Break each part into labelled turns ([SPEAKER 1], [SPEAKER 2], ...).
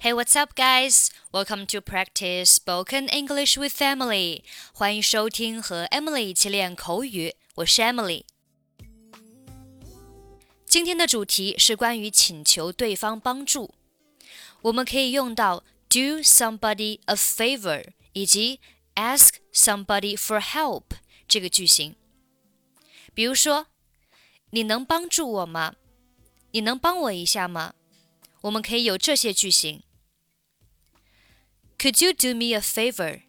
[SPEAKER 1] Hey, what's up, guys? Welcome to practice spoken English with Emily. 欢迎收听和 Emily 一起练口语。我是 Emily。今天的主题是关于请求对方帮助。我们可以用到 do somebody a favor 以及 ask somebody for help 这个句型。比如说，你能帮助我吗？你能帮我一下吗？我们可以有这些句型。 Could you do me a favor?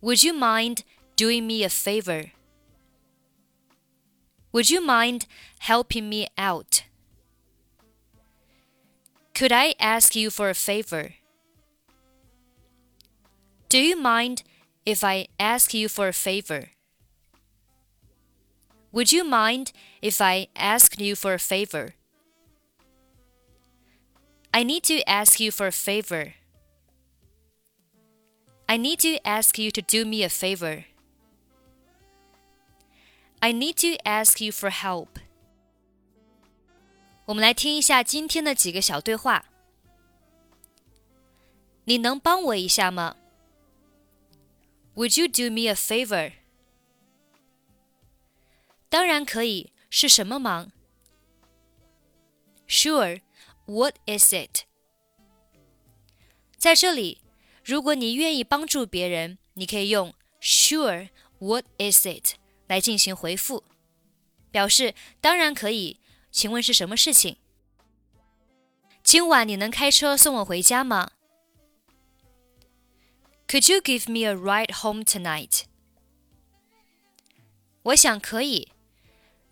[SPEAKER 1] Would you mind doing me a favor? Would you mind helping me out? Could I ask you for a favor? Do you mind if I ask you for a favor? Would you mind if I asked you for a favor? I need to ask you for a favor. I need to ask you to do me a favor. I need to ask you for help. 我们来听一下今天的几个小对话。你能帮我一下吗？Would you do me a favor？当然可以，是什么忙？Sure. What is it？在这里，如果你愿意帮助别人，你可以用 Sure, what is it 来进行回复，表示当然可以。请问是什么事情？今晚你能开车送我回家吗？Could you give me a ride home tonight？我想可以，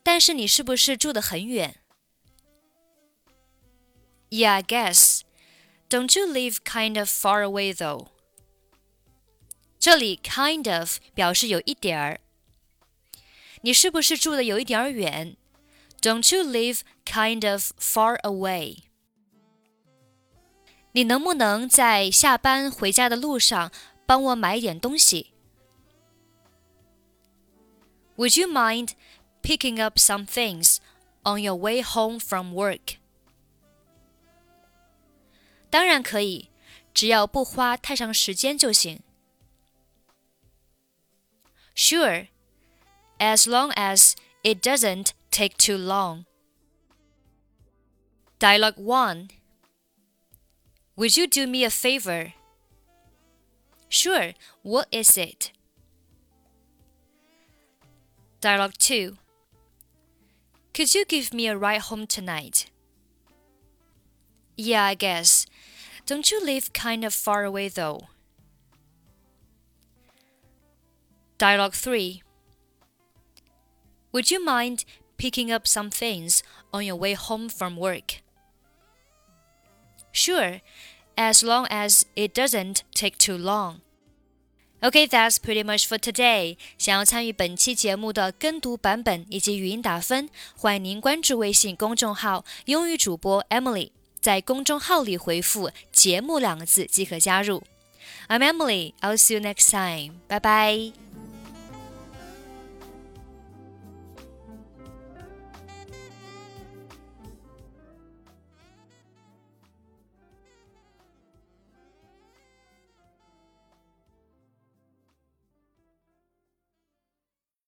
[SPEAKER 1] 但是你是不是住得很远 ？Yeah, I guess. Don't you live kind of far away though? 这里 kind of 表示有一点儿。你是不是住的有一点儿远？Don't you live kind of far away? 你能不能在下班回家的路上帮我买点东西？Would you mind picking up some things on your way home from work? 当然可以，只要不花太长时间就行。Sure, as long as it doesn't take too long. Dialogue 1 Would you do me a favor? Sure, what is it? Dialogue 2 Could you give me a ride home tonight? Yeah, I guess. Don't you live kind of far away though? Dialogue 3 Would you mind picking up some things on your way home from work? Sure, as long as it doesn't take too long. Okay, that's pretty much for today. 想要参与本期节目的跟读版本以及语音打分，欢迎您关注微信公众号“英语主播 Emily”。 在公众号里回复“节目”两个字即可加入。I'm Emily. I'll see you next time. 拜拜。